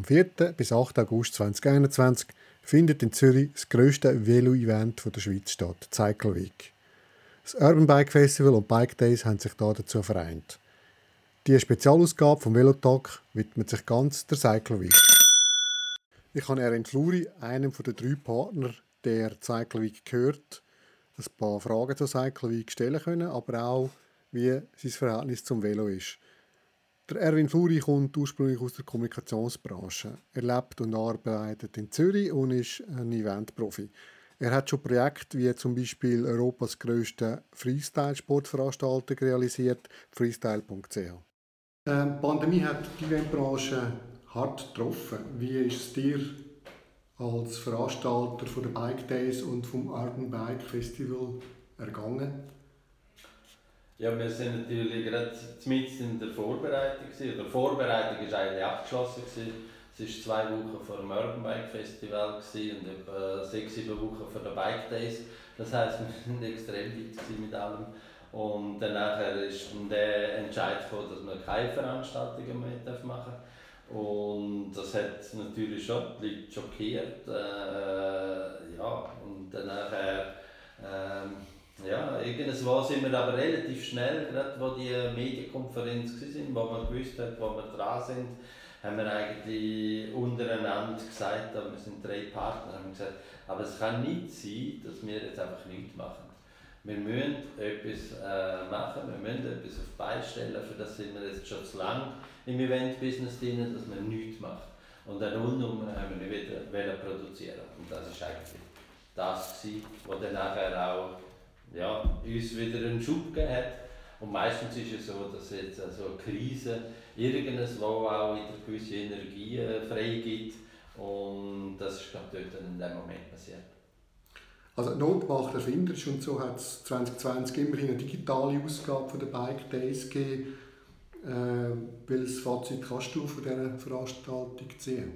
Vom 4. bis 8. August 2021 findet in Zürich das grösste Velo-Event der Schweiz statt, Cycle Week. Das Urban Bike Festival und Bike Days haben sich dazu vereint. Die Spezialausgabe vom Velotag widmet sich ganz der Cycle Week. Ich habe Erin Fluri, einem der drei Partner der Cycle Week, gehört, ein paar Fragen zur Cycle Week stellen können, aber auch, wie sein Verhältnis zum Velo ist. Der Erwin Fluri kommt ursprünglich aus der Kommunikationsbranche. Er lebt und arbeitet in Zürich und ist ein Eventprofi. Er hat schon Projekte wie zum Beispiel Europas grösste Freestyle-Sportveranstaltung realisiert, freestyle.ch. Die Pandemie hat die Eventbranche hart getroffen. Wie ist es dir als Veranstalter von der Bike Days und vom Urban Bike Festival ergangen? Ja, wir sind natürlich gerade mitten in der Vorbereitung. Gewesen. Die Vorbereitung war eigentlich abgeschlossen. Gewesen. Es war zwei Wochen vor dem Urban Bike Festival und etwa sechs, sieben Wochen vor den Bike Days. Das heisst, wir waren extrem weit mit allem. Und danach ist der Entscheid gekommen, dass wir keine Veranstaltungen mehr machen dürfen. Und das hat natürlich schon die Leute schockiert. Äh, ja, und danach ähm, ja, irgendwann sind wir aber relativ schnell, gerade wo die Medienkonferenz war, wo man gewusst hat, wo wir dran sind, haben wir eigentlich untereinander gesagt, wir sind drei Partner, haben gesagt, aber es kann nicht sein, dass wir jetzt einfach nichts machen. Wir müssen etwas äh, machen, wir müssen etwas auf die Beine stellen, für das sind wir jetzt schon zu lange im Event-Business drin, dass wir nichts machen. Und eine Nullnummer haben wir nicht wieder produzieren Und das ist eigentlich das, was dann nachher auch ja, uns wieder einen Schub gegeben hat. Und meistens ist es so, dass jetzt also eine Krise irgendwo auch wieder gewisse Energie äh, freigibt. Und das ist glaube dort in dem Moment passiert. Also Not macht erfinderisch und so hat es 2020 immerhin eine digitale Ausgabe der Bike Days gegeben. Äh, welches Fazit kannst du von dieser Veranstaltung ziehen?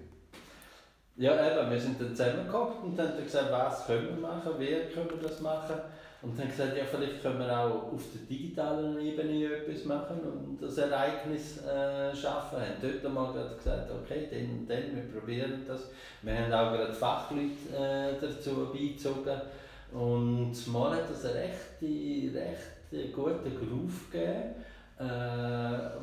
Ja, eben, wir sind dann zusammengekommen und haben gesagt, was können wir machen, wie können wir das machen. Und dann gesagt, ja, vielleicht können wir auch auf der digitalen Ebene etwas machen und das Ereignis äh, schaffen. Wir haben dort mal gesagt, okay, dann, dann, wir probieren das. Wir haben auch gerade Fachleute äh, dazu beigezogen. Und mal hat das einen recht, recht guten Groove gegeben. Äh,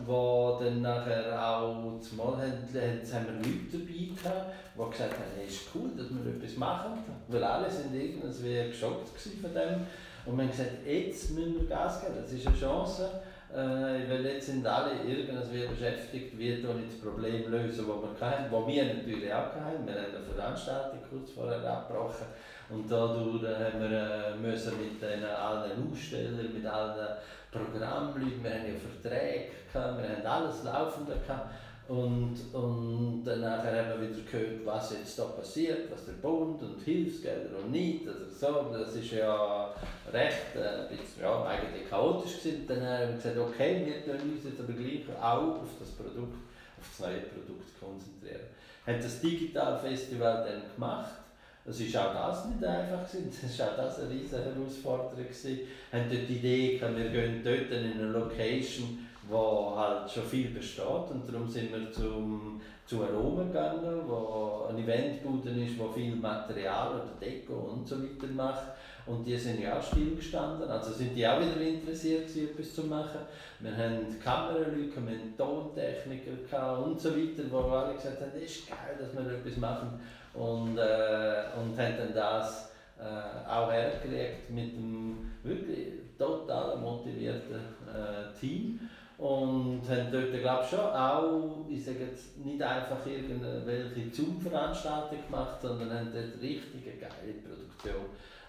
wo dann nachher auch zumal haben, haben wir Leute dabei gehabt, die gesagt haben, hey, ist cool, dass wir etwas machen, weil alle sind irgendwie geschockt von dem. Und wir haben gesagt, jetzt müssen wir Gas geben, das ist eine Chance. Äh, weil jetzt sind alle irgendwie beschäftigt, wie wir das Problem lösen, das wir hatten, das wir natürlich auch hatten. Wir haben eine Veranstaltung kurz vorher abgebrochen und dadurch haben wir äh, müssen mit den allen Ausstellern, mit allen Programmleuten, wir haben ja Verträge, gehabt, wir haben alles laufend gehabt. Und, und dann haben wir wieder gehört, was jetzt da passiert, was der Bund und Hilfsgelder und nicht. Also so, das ist ja recht äh, bisschen, ja, eigentlich chaotisch gewesen. Dann haben wir gesagt, okay, wir können uns jetzt aber gleich auch auf das Produkt, auf das neue Produkt konzentrieren. Haben das Digital Festival dann gemacht. Es war auch das nicht einfach, es war auch das eine riesige Herausforderung. Wir haben dort die Idee, wir gehen dort in eine Location, wo halt schon viel besteht und darum sind wir zum, zu Aroma gegangen, wo ein Eventbude ist, wo viel Material oder Deko und so weiter macht. Und die sind ja auch stillgestanden, also sind die auch wieder interessiert etwas zu machen. Wir haben Kameraleute, wir haben Tontechniker und so weiter, wo alle gesagt haben, das ist geil, dass wir etwas machen. Und, äh, und haben dann das äh, auch hergekriegt mit einem wirklich total motivierten äh, Team und haben dort, glaube ich, schon auch, ich sage jetzt, nicht einfach irgendwelche Zoom-Veranstaltungen gemacht, sondern haben dort richtig geile Produktion,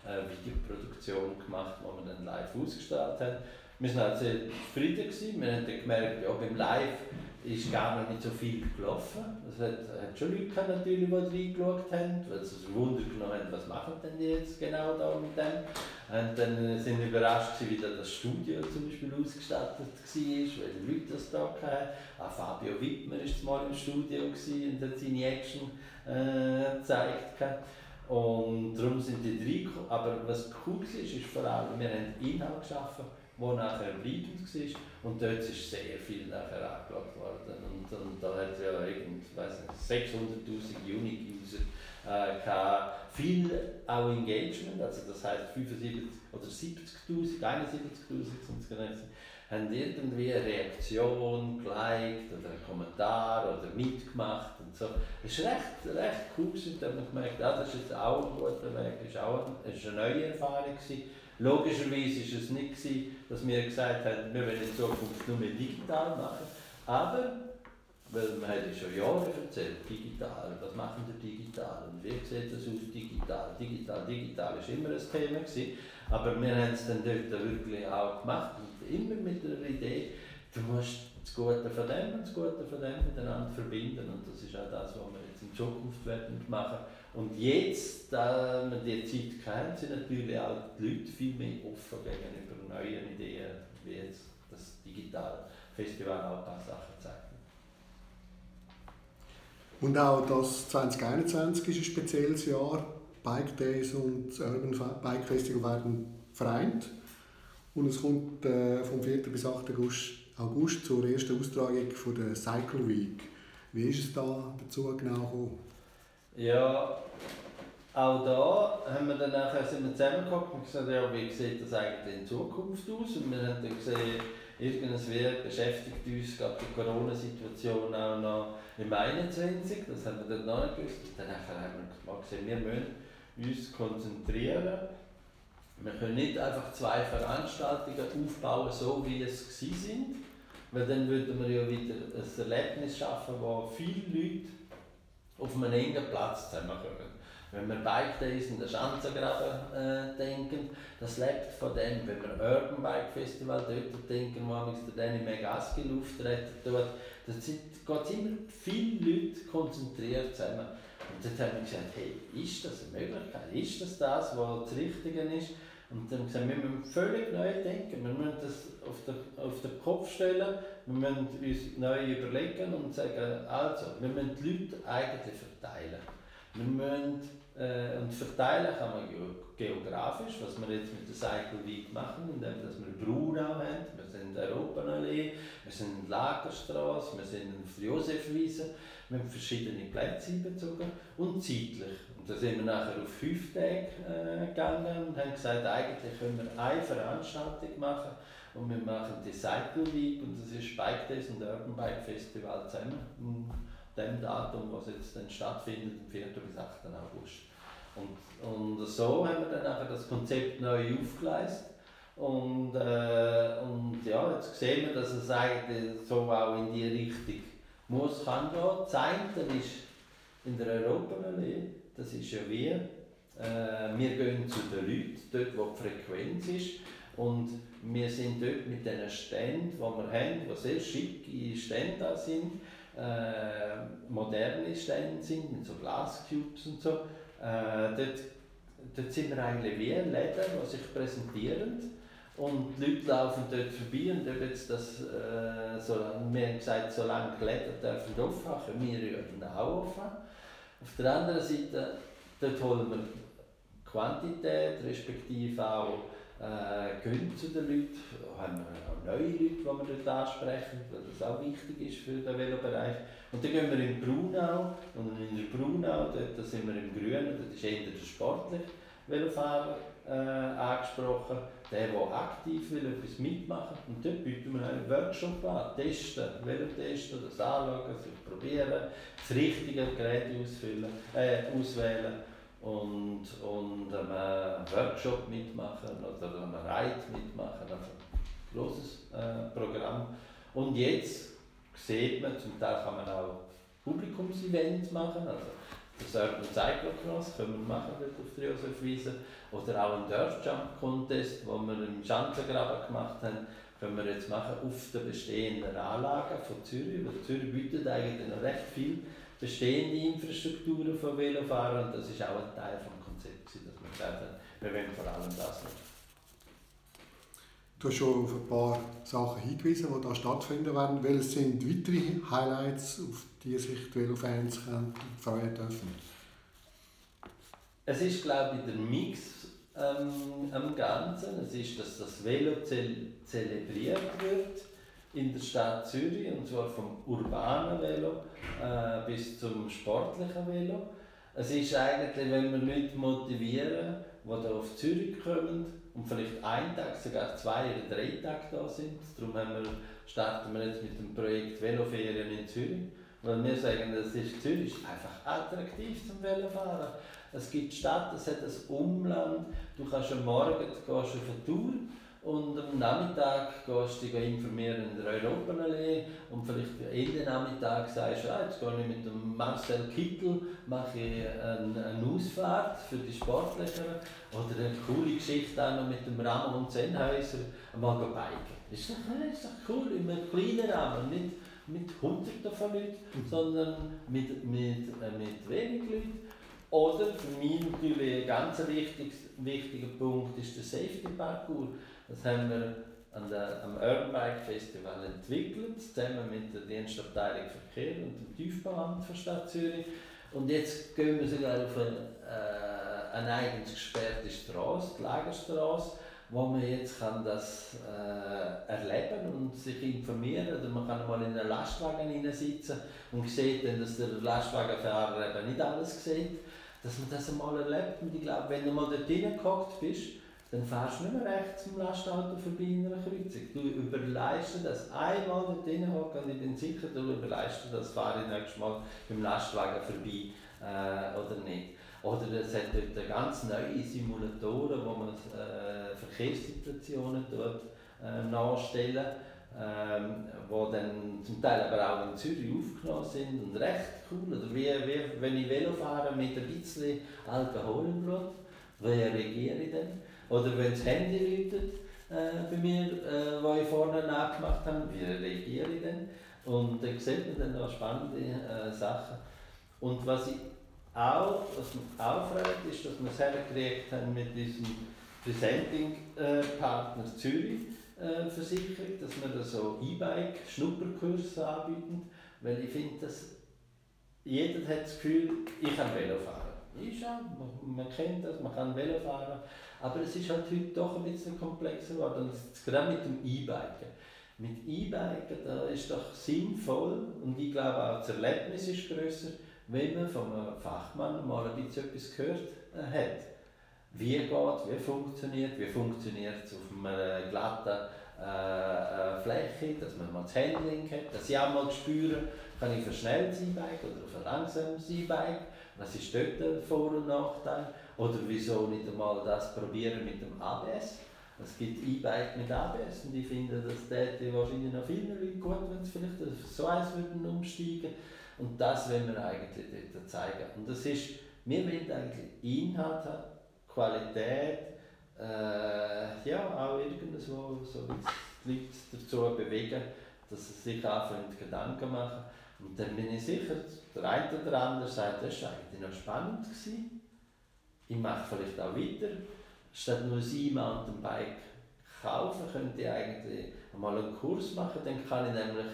äh, Videoproduktion gemacht, die wir dann live ausgestrahlt haben. Wir waren halt sehr zufrieden, gewesen. wir haben dann gemerkt, ja, beim Live ist gar nicht so viel gelaufen. Es hat, hat schon Leute natürlich, die reingeschaut haben, weil sie sich Wunder genommen haben, was machen denn die jetzt genau da mit dem. Und dann sind wir überrascht, wie das Studio zum Beispiel ausgestattet war, welche Leute das da hatten. Auch Fabio Wittmer war mal im Studio und hat seine Action äh, gezeigt. Und darum sind die drei, aber was cool war, ist vor allem, wir haben Inhalt geschaffen, der nachher bleibend war und dort ist sehr viel nachher angeschaut worden und, und da hat es ja irgend, 600'000 Unique-User äh, gehabt. viel auch Engagement, also das heisst 75 oder 70'000, 71'000 sind haben irgendwie eine Reaktion geliked oder einen Kommentar oder mitgemacht und so. Es war recht, recht cool, da haben wir gemerkt, ja, das ist jetzt auch ein guter Weg, das war auch eine, ist eine neue Erfahrung. Gewesen. Logischerweise war es nicht, dass wir gesagt haben, wir wollen in Zukunft nur mehr digital machen, aber weil man hat ja schon Jahre erzählt, digital, was machen wir digital und wie sieht das aus digital? Digital, digital war immer ein Thema, gewesen, aber wir haben es dann dort wirklich auch gemacht immer mit der Idee, du musst das Gute von dem und das Gute von dem miteinander verbinden. Und das ist auch das, was wir in Zukunft werden machen. Und jetzt, da wir die Zeit kennen, sind natürlich auch die Leute viel mehr offen gegenüber neuen Ideen, wie jetzt das digitale Festival auch ein paar Sachen zeigt. Und auch das 2021 ist ein spezielles Jahr. Bike Days und das Urban Bike Festival werden vereint. Und es kommt äh, vom 4. bis 8. August, August zur ersten Austragung der Cycle Week. Wie ist es da dazu genau gekommen? Ja, auch da haben wir dann nachher sind wir zusammengekommen und gesagt, ja, wie sieht das eigentlich in Zukunft aus? Und wir haben dann gesehen, irgendwas beschäftigt uns, gab die Corona-Situation auch noch im 21. Das haben wir dann noch nicht gewusst. Und dann haben wir gesehen, wir müssen uns konzentrieren wir können nicht einfach zwei Veranstaltungen aufbauen, so wie es sind, weil dann würden wir ja wieder ein Erlebnis schaffen, wo viele Leute auf einem engen Platz zusammenkommen. Wenn wir Bike Days in der Schanzengraben äh, denken, das lebt von dem. Wenn wir Urban Bike Festival dort denken, wo der Danny Megaski auftreten dort, da geht immer viele Leute konzentriert zusammen. Und dort haben wir gesagt, hey, ist das eine Möglichkeit? Ist das das, was das Richtige ist? Und dann gesagt, wir müssen völlig neu denken, wir müssen das auf den, auf den Kopf stellen, wir müssen uns neu überlegen und sagen, also, wir müssen die Leute eigentlich verteilen. Wir müssen, äh, und verteilen kann man geografisch, was wir jetzt mit der Cycle Week machen, indem dass wir Brunau haben, wir sind in der Europanallee, wir sind in der Lagerstraße, wir sind auf Josefwiese, wir haben verschiedene Plätze einbezogen und zeitlich. Und da sind wir nachher auf fünf Tage äh, gegangen und haben gesagt, eigentlich können wir eine Veranstaltung machen und wir machen die Cycle Week und das ist Bike Days und Urban Bike Festival zusammen. An dem Datum, was jetzt dann stattfindet, am 4. bis 8. August. Und, und so haben wir dann nachher das Konzept neu aufgeleistet und, äh, und ja, jetzt sehen wir, dass es eigentlich so auch in die Richtung muss, kann gehen. Das eine ist in der Europaallee, das ist ja wie, äh, wir gehen zu den Leuten, dort wo die Frequenz ist und wir sind dort mit diesen Ständen, die wir haben, die sehr schicke Stände sind, äh, moderne Stände sind, mit so Glascubes und so. Äh, dort, dort sind wir eigentlich wie ein Läden, die sich präsentieren und die Leute laufen dort vorbei und ob jetzt das, äh, so, wir haben gesagt, solange die Läden dürfen offen haben, wir ja auch offen auf der anderen Seite, dort holen wir Quantität, respektive auch äh, gehen zu den Leuten, haben wir auch neue Leute, die wir dort ansprechen, weil das auch wichtig ist für den Velobereich. Und dann gehen wir in Brunau. Und in der Brunau, dort sind wir im Grünen, dort ist eher der sportliche Velofahrer äh, angesprochen, der, der aktiv will, etwas mitmachen. Und dort bieten wir einen Workshop an, testen, Velotesten, das anschauen, sich probieren, das richtige Gerät ausfüllen, äh, auswählen und, und einen Workshop mitmachen oder einen Ride mitmachen, also ein großes äh, Programm. Und jetzt sieht man, zum Teil kann man auch Publikumsevents machen, also das Urban Cyclocross können wir machen dort auf der Josefwiese. Oder auch einen Dirt Jump Contest, den wir im Schanzengraben gemacht haben, können wir jetzt machen auf den bestehenden Anlagen von Zürich, weil Zürich bietet eigentlich noch recht viel bestehende Infrastrukturen von Velofahrern und das ist auch ein Teil des Konzepts, dass wir gesagt haben, wir wollen vor allem das machen. Du hast schon auf ein paar Sachen hingewiesen, die da stattfinden werden. Welche sind weitere Highlights, auf die sich die Velofans freuen dürfen? es ist, glaube ich, der Mix ähm, am Ganzen. Es ist, dass das Velo ze zelebriert wird in der Stadt Zürich, und zwar vom urbanen Velo äh, bis zum sportlichen Velo. Es ist eigentlich, wenn wir Leute motivieren, die hier auf Zürich kommen und vielleicht einen Tag, sogar zwei oder drei Tage da sind. Darum haben wir, starten wir jetzt mit dem Projekt Veloferien in Zürich. Weil wir sagen, das ist, Zürich einfach attraktiv zum Velofahren. Es gibt Stadt, es hat ein Umland. Du kannst am Morgen gehst auf eine Tour und am Nachmittag gehst du dich informieren in der Europaallee und vielleicht Ende Nachmittag sagst du, ah, jetzt gehe ich mit dem Marcel Kittel mache ich eine, eine Ausfahrt für die Sportler oder eine coole Geschichte auch noch mit dem Ramon Sennhäuser mal biken. Ist doch, ist doch cool, in einem kleinen Rahmen, nicht mit Hunderten von Leuten, mhm. sondern mit, mit, äh, mit wenig Leuten. Oder für mich natürlich ein ganz wichtiger, wichtiger Punkt ist der Safety Parkour. Das haben wir an der, am Urban Bike Festival entwickelt, zusammen mit der Dienstabteilung Verkehr und dem Tiefbauamt der Stadt Zürich. Und jetzt gehen wir sogar auf eine, äh, eine eigens gesperrte Straße, die Lagerstraße, wo man jetzt kann das äh, erleben und sich informieren oder man kann mal in einen Lastwagen sitzen und sieht dann, dass der Lastwagenfahrer eben nicht alles sieht, dass man das einmal erlebt und ich glaube, wenn du mal dort reingehockt bist, dann fährst du nicht mehr rechts zum Lastauto vorbei in einer Kreuzung. Du überleist das einmal dort hocken und ich bin sicher, du überleist das, fahre nächstes Mal beim Lastwagen vorbei äh, oder nicht. Oder es hat dort ganz neue Simulatoren, wo man äh, Verkehrssituationen dort äh, nachstellen ähm, dann zum Teil aber auch in Zürich aufgenommen sind und recht cool. Oder wie, wie wenn ich Velo fahre mit ein bisschen Alkohol im Blut, wie reagiere ich dann? Oder wenn das Handy läutet äh, bei mir, äh, wo ich vorne nachgemacht habe, wie reagiere ich dann? Und da sieht man dann auch spannende äh, Sachen. Und was ich auch, was mich auch freut, ist, dass wir es hergekriegt haben mit diesem Presenting-Partner äh, Zürich Versicherung, dass wir da so E-Bike-Schnupperkurse anbieten, weil ich finde, dass jeder hat das Gefühl, ich kann Velo fahren. Ist ja, man, kennt das, man kann Velo fahren, aber es ist halt heute doch ein bisschen komplexer geworden. Gerade mit dem E-Biken. Mit E-Biken, ist doch sinnvoll und ich glaube auch das Erlebnis ist grösser, wenn man von einem Fachmann mal ein bisschen etwas gehört äh, hat. Wie geht, wie funktioniert, wie funktioniert es auf einer glatten äh, äh, Fläche, dass man mal das Handling hat, dass ich auch mal spüre, kann ich ein schnelles E-Bike oder ein langsames E-Bike, was ist dort der Vor- und Nachteil? Oder wieso nicht einmal das probieren mit dem ABS? Es gibt E-Bike mit ABS und ich finde, das täte wahrscheinlich noch vielen Leuten gut, wenn sie vielleicht so eins würden umsteigen Und das wollen wir eigentlich dort zeigen. Und das ist, wir wollen eigentlich Inhalt haben, Qualität, äh, ja, auch irgendwo so die Leute dazu bewegen, dass sie sich anfangen Gedanken machen. Und dann bin ich sicher, der eine oder andere sagt, das war eigentlich noch spannend. Gewesen ich mache vielleicht auch weiter. Statt nur ein Mountainbike kaufen, könnte ich eigentlich mal einen Kurs machen. Dann kann ich nämlich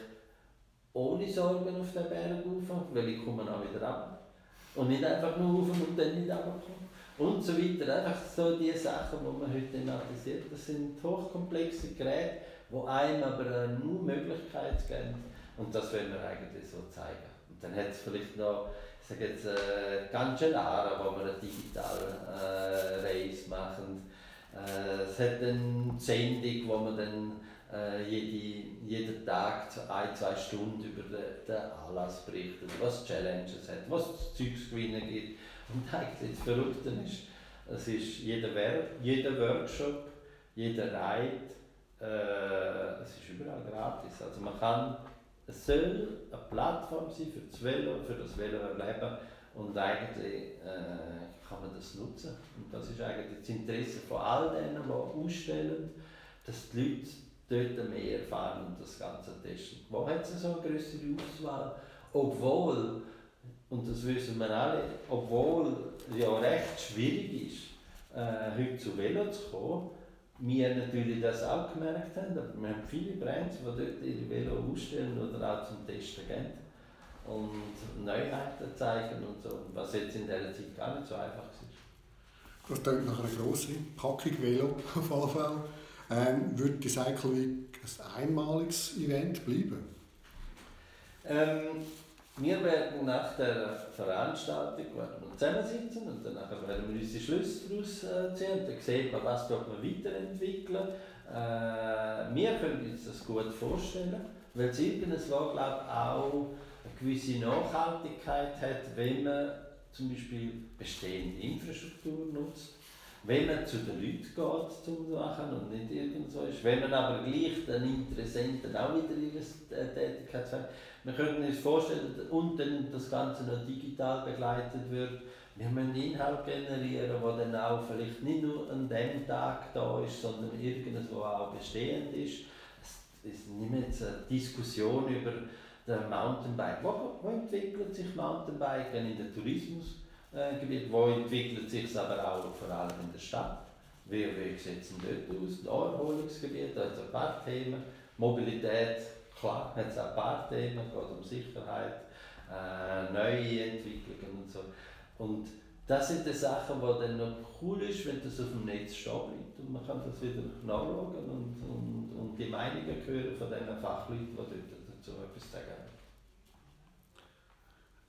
ohne Sorgen auf den Berg rauf, weil ich komme auch wieder ab. Und nicht einfach nur rauf und dann nicht runterkommen. Und so weiter. Einfach so die Sachen, die man heute thematisiert. Das sind hochkomplexe Geräte, die einem aber nur Möglichkeiten geben. Und das wollen wir eigentlich so zeigen. Und dann hat es vielleicht noch sage jetzt, äh, Cancellara, wo wir eine digitale äh, Reise machen. Äh, es hat eine Sendung, wo man dann äh, jede, jeden Tag ein, zwei Stunden über den, den Anlass berichtet, was Challenges hat, was es Zeugs gewinnen gibt. Eigentlich das Verrückte ist, es ist jeder, jeder Workshop, jeder Ride, äh, es ist überall gratis. Also man kann es soll eine Plattform sein für das Velo, für das Velo-Erleben und eigentlich äh, kann man das nutzen. Und das ist eigentlich das Interesse von all denen, die ausstellen, dass die Leute dort mehr erfahren und das Ganze testen. Wo hat es so eine größere Auswahl? Obwohl, und das wissen wir alle, obwohl es ja recht schwierig ist, äh, heute zu Velo zu kommen, wir natürlich das auch gemerkt haben, aber wir haben viele Brands, die dort ihre Velo ausstellen oder auch zum Testen gehen und Neuheiten zeigen und so, was jetzt in dieser Zeit gar nicht so einfach ist. Das klingt nach einer grossen Packung Velo auf jeden Fall. Ähm, wird die Cycle Week ein einmaliges Event bleiben? Ähm, wir werden nach der Veranstaltung werden wir zusammensitzen und danach werden wir unsere Schlüsse daraus ziehen. Dann sehen wir, was wir weiterentwickeln. Äh, wir können uns das gut vorstellen, weil es ich, auch eine gewisse Nachhaltigkeit hat, wenn man zum Beispiel bestehende Infrastruktur nutzt, wenn man zu den Leuten geht zum machen und nicht irgendwo ist, wenn man aber gleich den Interessenten auch wieder ihre äh, Tätigkeit zeigt. Wir können uns vorstellen, und dann das Ganze noch digital begleitet wird, wir müssen Inhalt generieren, der dann auch vielleicht nicht nur an dem Tag da ist, sondern irgendwo auch bestehend ist. Es ist nicht mehr eine Diskussion über den Mountainbike. Wo, wo entwickelt sich Mountainbike in den Tourismusgebiet? Wo entwickelt sich es aber auch vor allem in der Stadt? Wie, wie sieht es dort aus? Das Erholungsgebiet, da hat es ein paar Themen. Mobilität, klar, hat es auch ein paar Themen, es geht um Sicherheit, äh, neue Entwicklungen und so. Und das sind die Sachen, die dann noch cool ist, wenn das auf dem Netz stehen bleibt und man kann das wieder nachschauen und, und, und die Meinungen hören von den Fachleuten, die dort dazu etwas sagen.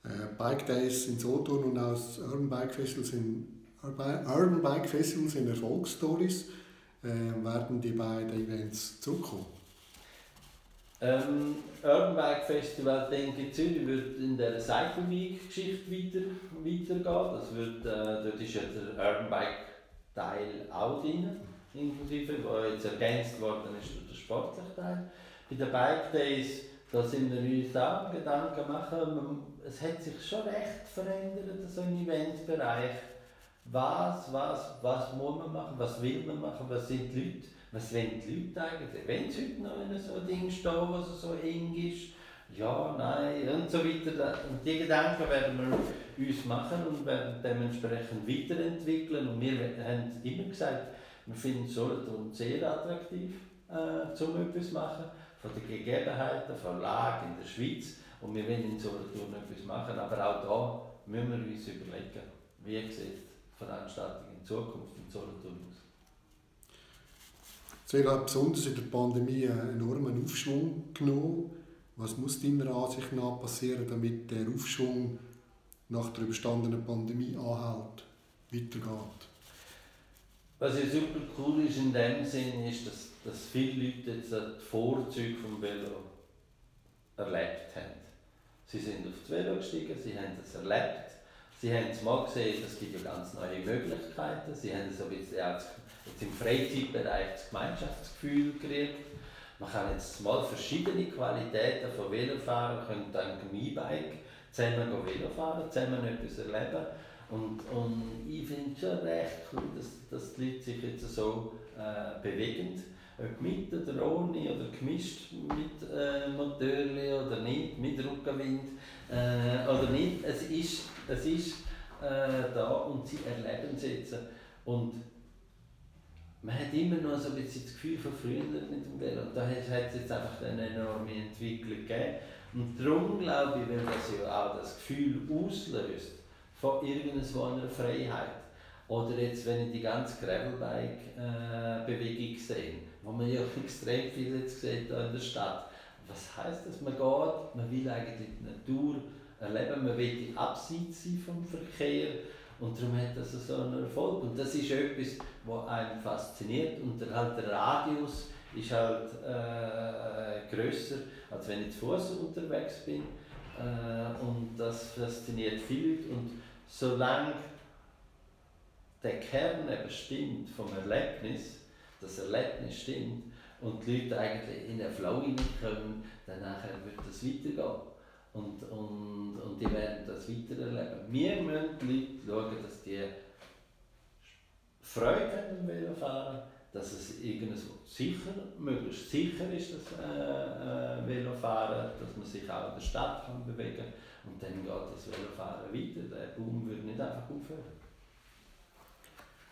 Äh, Bike Days in Solothurn und auch Urban Bike Festival sind, Urban Bike Festival sind Erfolgsstories. Äh, werden die beiden Events zurückkommen? Ähm, Urban Bike Festival, denke ich, Zürich wird in der Cycle Week Geschichte weiter, weitergehen. Das wird, äh, dort ist ja der Urban Bike Teil auch drin, inklusive, der jetzt ergänzt worden ist durch den sportlichen Teil. Bei den Bike Days, da sind wir uns auch Gedanken machen. Es hat sich schon recht verändert, so im Eventbereich. Was, was, was muss man machen, was will man machen, was sind die Leute was wollen die Leute eigentlich? Wenn sie heute noch so ein Ding stehen, was so eng ist? Ja, nein und so weiter. Und die Gedanken werden wir uns machen und werden dementsprechend weiterentwickeln. Und wir haben immer gesagt, wir finden Solothurn sehr attraktiv, äh, um etwas zu machen. Von den Gegebenheiten, von Lage in der Schweiz. Und wir wollen in Solothurn etwas machen. Aber auch da müssen wir uns überlegen, wie sieht die Veranstaltung in Zukunft in Solothurn Es hat besonders in der Pandemie einen enormen Aufschwung genommen. Was muss deiner Ansicht nach passieren, damit der Aufschwung nach der überstandenen Pandemie anhält, weitergeht? Was ja super cool ist in dem Sinn, ist, dass, dass viele Leute jetzt die Vorzüge vom Velo erlebt haben. Sie sind auf das Velo gestiegen, sie haben es erlebt, sie haben es mal gesehen, es gibt ja ganz neue Möglichkeiten, sie haben es ein bisschen auch jetzt im Freizeitbereich das Gemeinschaftsgefühl gekriegt. Man kann jetzt mal verschiedene Qualitäten von Velofahren, können dann im E-Bike zusammen Velo fahren, zusammen etwas erleben. Und, und ich finde es schon recht cool, dass, dass die Leute sich jetzt so äh, bewegen. Ob mit oder ohne oder gemischt mit äh, Motorli oder nicht, mit Rückenwind äh, oder nicht. Es ist, es ist äh, da und sie erleben es jetzt. Und man hat immer noch so ein bisschen das Gefühl von früher mit dem Velo. Und da hat es jetzt einfach eine enorme Entwicklung gegeben. Und darum glaube ich, weil das ja auch das Gefühl auslöst von irgendeiner Freiheit. Oder jetzt, wenn ich die ganze Gravelbike-Bewegung sehe, wo man ja extrem viel jetzt sieht in der Stadt. Was heisst das? Man geht, man will eigentlich die Natur erleben, man will die abseits sein vom Verkehr und darum hat das so einen Erfolg. Und das ist etwas, was einen fasziniert. Und der, halt der Radius ist halt äh, grösser, als wenn ich zu Fuß unterwegs bin. Äh, und das fasziniert Leute. Und solange der Kern eben stimmt vom Erlebnis, das Erlebnis stimmt, und die Leute eigentlich in den Flow hineinkommen, dann wird das weitergehen. Und, und, und die werden das weitererleben. Wir müssen die Leute schauen, dass die Freude haben am Velofahren, dass es irgendwo sicher, möglichst sicher ist, das äh, äh, Velofahren, dass man sich auch in der Stadt kann bewegen kann. Und dann geht das Velofahren weiter. Der Boom wird nicht einfach aufhören.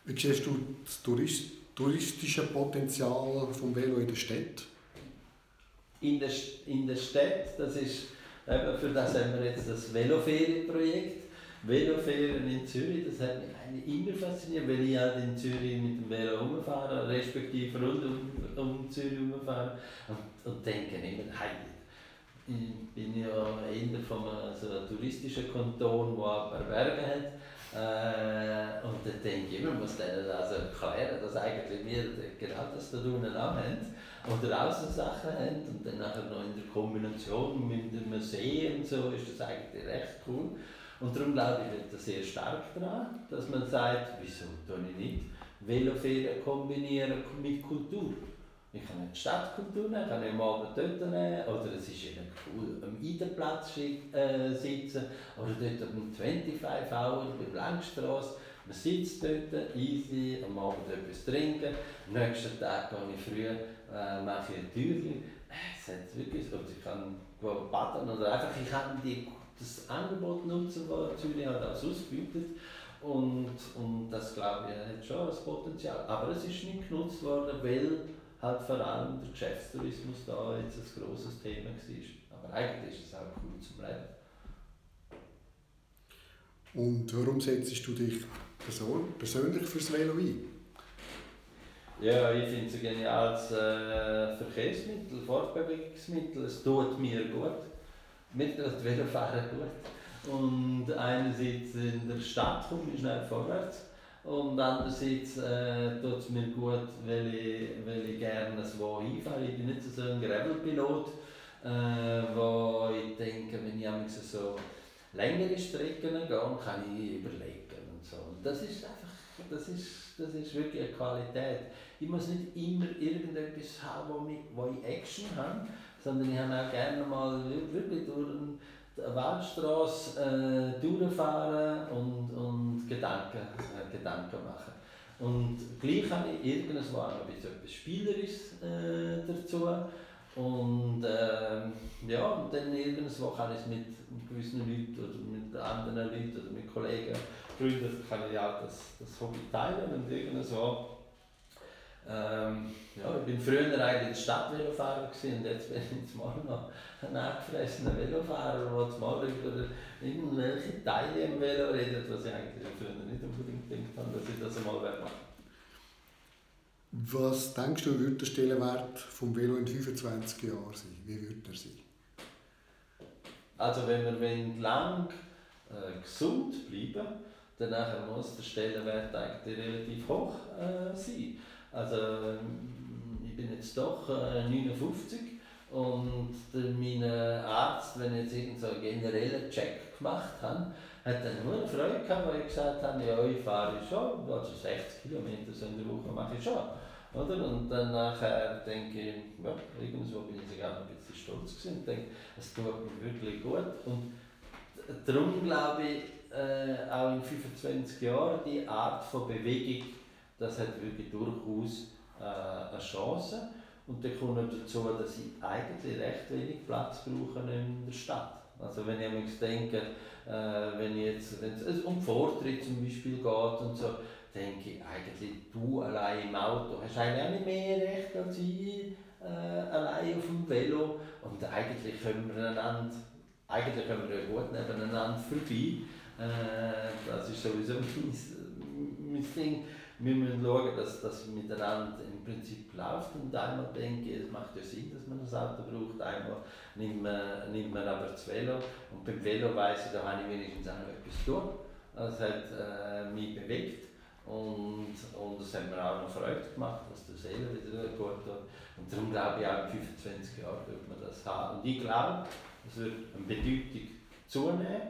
Wie siehst du das Tourist touristische Potenzial vom Velo in der Stadt? In der, in der Stadt, das ist Eben für das haben wir jetzt das Veloferienprojekt. Veloferien in Zürich, das hat mich eigentlich immer fasziniert, weil ich halt in Zürich mit dem Velo rumfahre, respektive rund um, um Zürich rumfahre und, und denke immer, hey, ich bin ja eher von einem, so einem touristischen Kanton, der ein paar Berge hat. Äh, und dann denke ich, man muss denen also erklären, dass eigentlich wir genau das da unten auch haben oder Außensachen haben und dann nachher noch in der Kombination mit dem Museum und so ist das eigentlich recht cool. Und darum glaube ich, das sehr stark daran, dass man sagt, wieso tue ich nicht Veloferien kombinieren mit Kultur. Ich kann die Stadtkultur nehmen, kann ich am Abend dort nehmen, oder es ist eben cool am Eidenplatz äh, sitzen, oder dort am 25 Hour beim Langstrasse. Man sitzt dort, easy, am Abend etwas trinken, am nächsten Tag gehe ich früh, äh, mache ich ein Türchen. Es hat wirklich, oder ich kann baden, oder einfach, ich kann die, das Angebot nutzen, das Zürich halt auch ausbietet. Und, und das glaube ich hat schon das Potenzial. Aber es ist nicht genutzt worden, weil halt vor allem der Geschäftstourismus da jetzt ein grosses Thema war. Aber eigentlich ist es auch cool zum Leben. Und warum setzt du dich persönlich fürs Velo ein? Ja, ich finde es ein geniales äh, Verkehrsmittel, Fortbewegungsmittel. Es tut mir gut. Mir tut Velofahren gut. Und einerseits in der Stadt komme ich schnell vorwärts und andererseits äh, tut es mir gut, weil ich, weil ich gerne so hinfahre. Ich bin nicht so ein Gravelpilot, äh, wo ich denke, wenn ich so längere Strecken gehe, kann ich überlegen und so. Und das ist einfach, das ist, das ist wirklich eine Qualität. Ich muss nicht immer irgendetwas haben, wo, mich, wo ich Action habe, sondern ich habe auch gerne mal wirklich durch einen Waldstraße äh, durchfahren und, und Gedanken, Gedanken machen. Und gleich habe ich irgendwas noch etwas Spielerisches äh, dazu. Und äh, ja, und dann irgendwo kann ich es mit gewissen Leuten oder mit anderen Leuten oder mit Kollegen, Freunden, kann ich auch das, das Hobby teilen und irgendwo ähm, ja, ich bin früher eigentlich Stadtvelofahrer und jetzt bin ich jetzt mal noch ein angefressener Velofahrer, der mal über irgendwelche Teile im Velo redet, was ich eigentlich früher nicht unbedingt gedacht habe, dass ich das einmal machen Was denkst du, wird der Stellenwert vom Velo in 25 Jahren sein? Wie wird er sein? Also wenn wir lang äh, gesund bleiben, dann muss der Stellenwert eigentlich relativ hoch äh, sein. Also ähm, ich bin jetzt doch äh, 59 und mein Arzt, wenn ich jetzt irgend so einen generellen Check gemacht habe, hat dann nur eine Freude gehabt, weil ich gesagt habe, ja, ich fahre schon, also 60 Kilometer in der Woche mache ich schon. Oder? Und dann nachher denke ich, ja, irgendwo bin ich sogar ein bisschen stolz gewesen und denke, es tut mir wirklich gut. Und darum glaube ich, äh, auch in 25 Jahren die Art von Bewegung das hat wirklich durchaus äh, eine Chance. Und dann kommt noch dazu, dass ich eigentlich recht wenig Platz brauche in der Stadt. Also wenn ich mir denke, äh, wenn jetzt wenn es um Vortritt zum Beispiel geht und so, denke ich eigentlich, du allein im Auto hast eigentlich auch nicht mehr Recht als ich äh, allein auf dem Velo. Und eigentlich können wir einander, eigentlich können wir gut nebeneinander vorbei. Äh, das ist sowieso mein, mein Ding wir müssen schauen, dass das miteinander im Prinzip läuft. Und einmal denke ich, es macht ja Sinn, dass man das Auto braucht. Einmal nimmt man, nimmt man aber das Velo. Und beim Velo weiss ich, da habe ich wenigstens auch noch etwas tun. Es hat äh, mich bewegt. Und, und es hat mir auch noch Freude gemacht, was der Seele wieder gut tut. Und darum glaube ich, auch in 25 Jahren wird man das haben. Und ich glaube, es wird eine Bedeutung zunehmen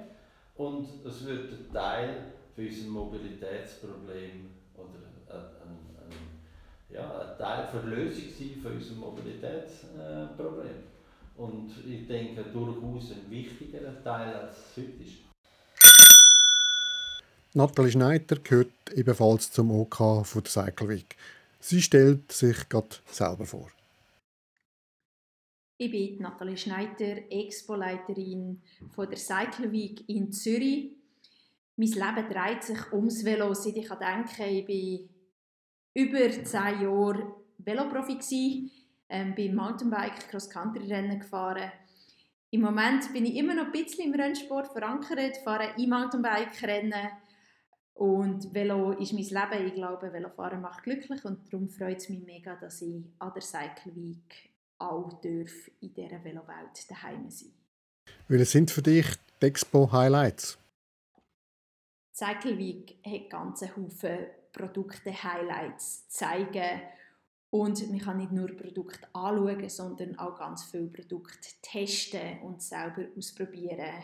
und es wird ein Teil für unser Mobilitätsproblem oder ein, ein, ja, ein Teil der Lösung sein für unser Mobilitätsproblem. Und ich denke durchaus ein wichtigerer Teil als es heute ist. Nathalie Schneider gehört ebenfalls zum OK von der Cycle Week. Sie stellt sich gerade selber vor. Ich bin Nathalie Schneider, Expo-Leiterin der Cycle Week in Zürich. Mein Leben dreht sich ums Velo, seit ich denke, ich bin über zehn Jahre Veloprofi gewesen, ähm, bin Mountainbike, Cross-Country-Rennen gefahren, Im Moment bin ich immer noch ein bisschen im Rennsport verankert, fahre E-Mountainbike-Rennen und Velo ist mein Leben. Ich glaube, Velofahren macht glücklich und darum freut es mich mega, dass ich an der Cycle Week auch darf in dieser Velowelt daheim sein Welche sind für dich die Expo-Highlights? Cycle Week hat ganz Haufen Produkte-Highlights zeigen und man kann nicht nur Produkte anschauen, sondern auch ganz viele Produkte testen und selber ausprobieren.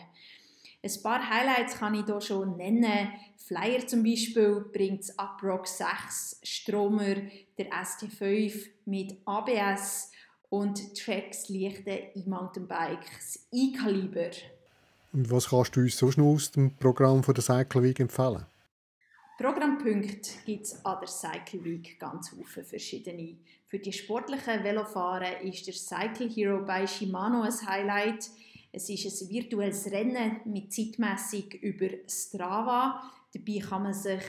Ein paar Highlights kann ich hier schon nennen. Flyer zum Beispiel bringt das Uprock 6 Stromer, der ST5 mit ABS und Tracks leichte E-Mountainbikes E-Kaliber. Was kannst du uns sonst noch aus dem Programm der Cycle Week empfehlen? Programmpunkte gibt es an der Cycle Week ganz viele verschiedene. Für die sportlichen Velofahrer ist der Cycle Hero bei Shimano ein Highlight. Es ist ein virtuelles Rennen mit Zeitmessung über Strava. Dabei kann man sich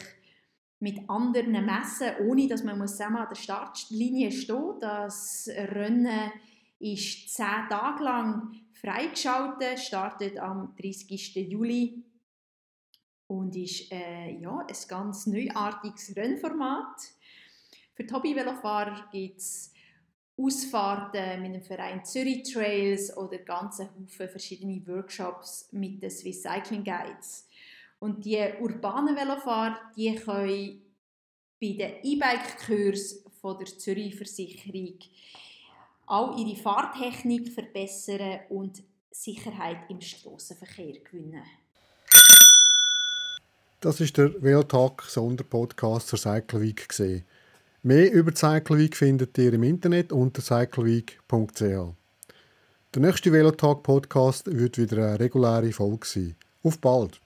mit anderen messen, ohne dass man zusammen an der Startlinie steht. Das Rennen ist zehn Tage lang freigeschaltet, startet am 30. Juli und ist äh, ja, ein ganz neuartiges Rennformat. Für die Hobby-Velofahrer gibt es Ausfahrten mit dem Verein Zürich Trails oder ganze Haufen verschiedene Workshops mit den Swiss Cycling Guides. Und die urbanen Velofahrer, die können bei den E-Bike-Kurs von der Zürich Versicherung auch ihre Fahrtechnik verbessern und Sicherheit im Strassenverkehr gewinnen. Das ist der Velotalk Sonderpodcast zur Cycle Week gesehen. Mehr über die Cycle Week findet ihr im Internet unter cycleweek.ch. Der nächste Velotalk Podcast wird wieder eine reguläre Folge sein. Auf bald!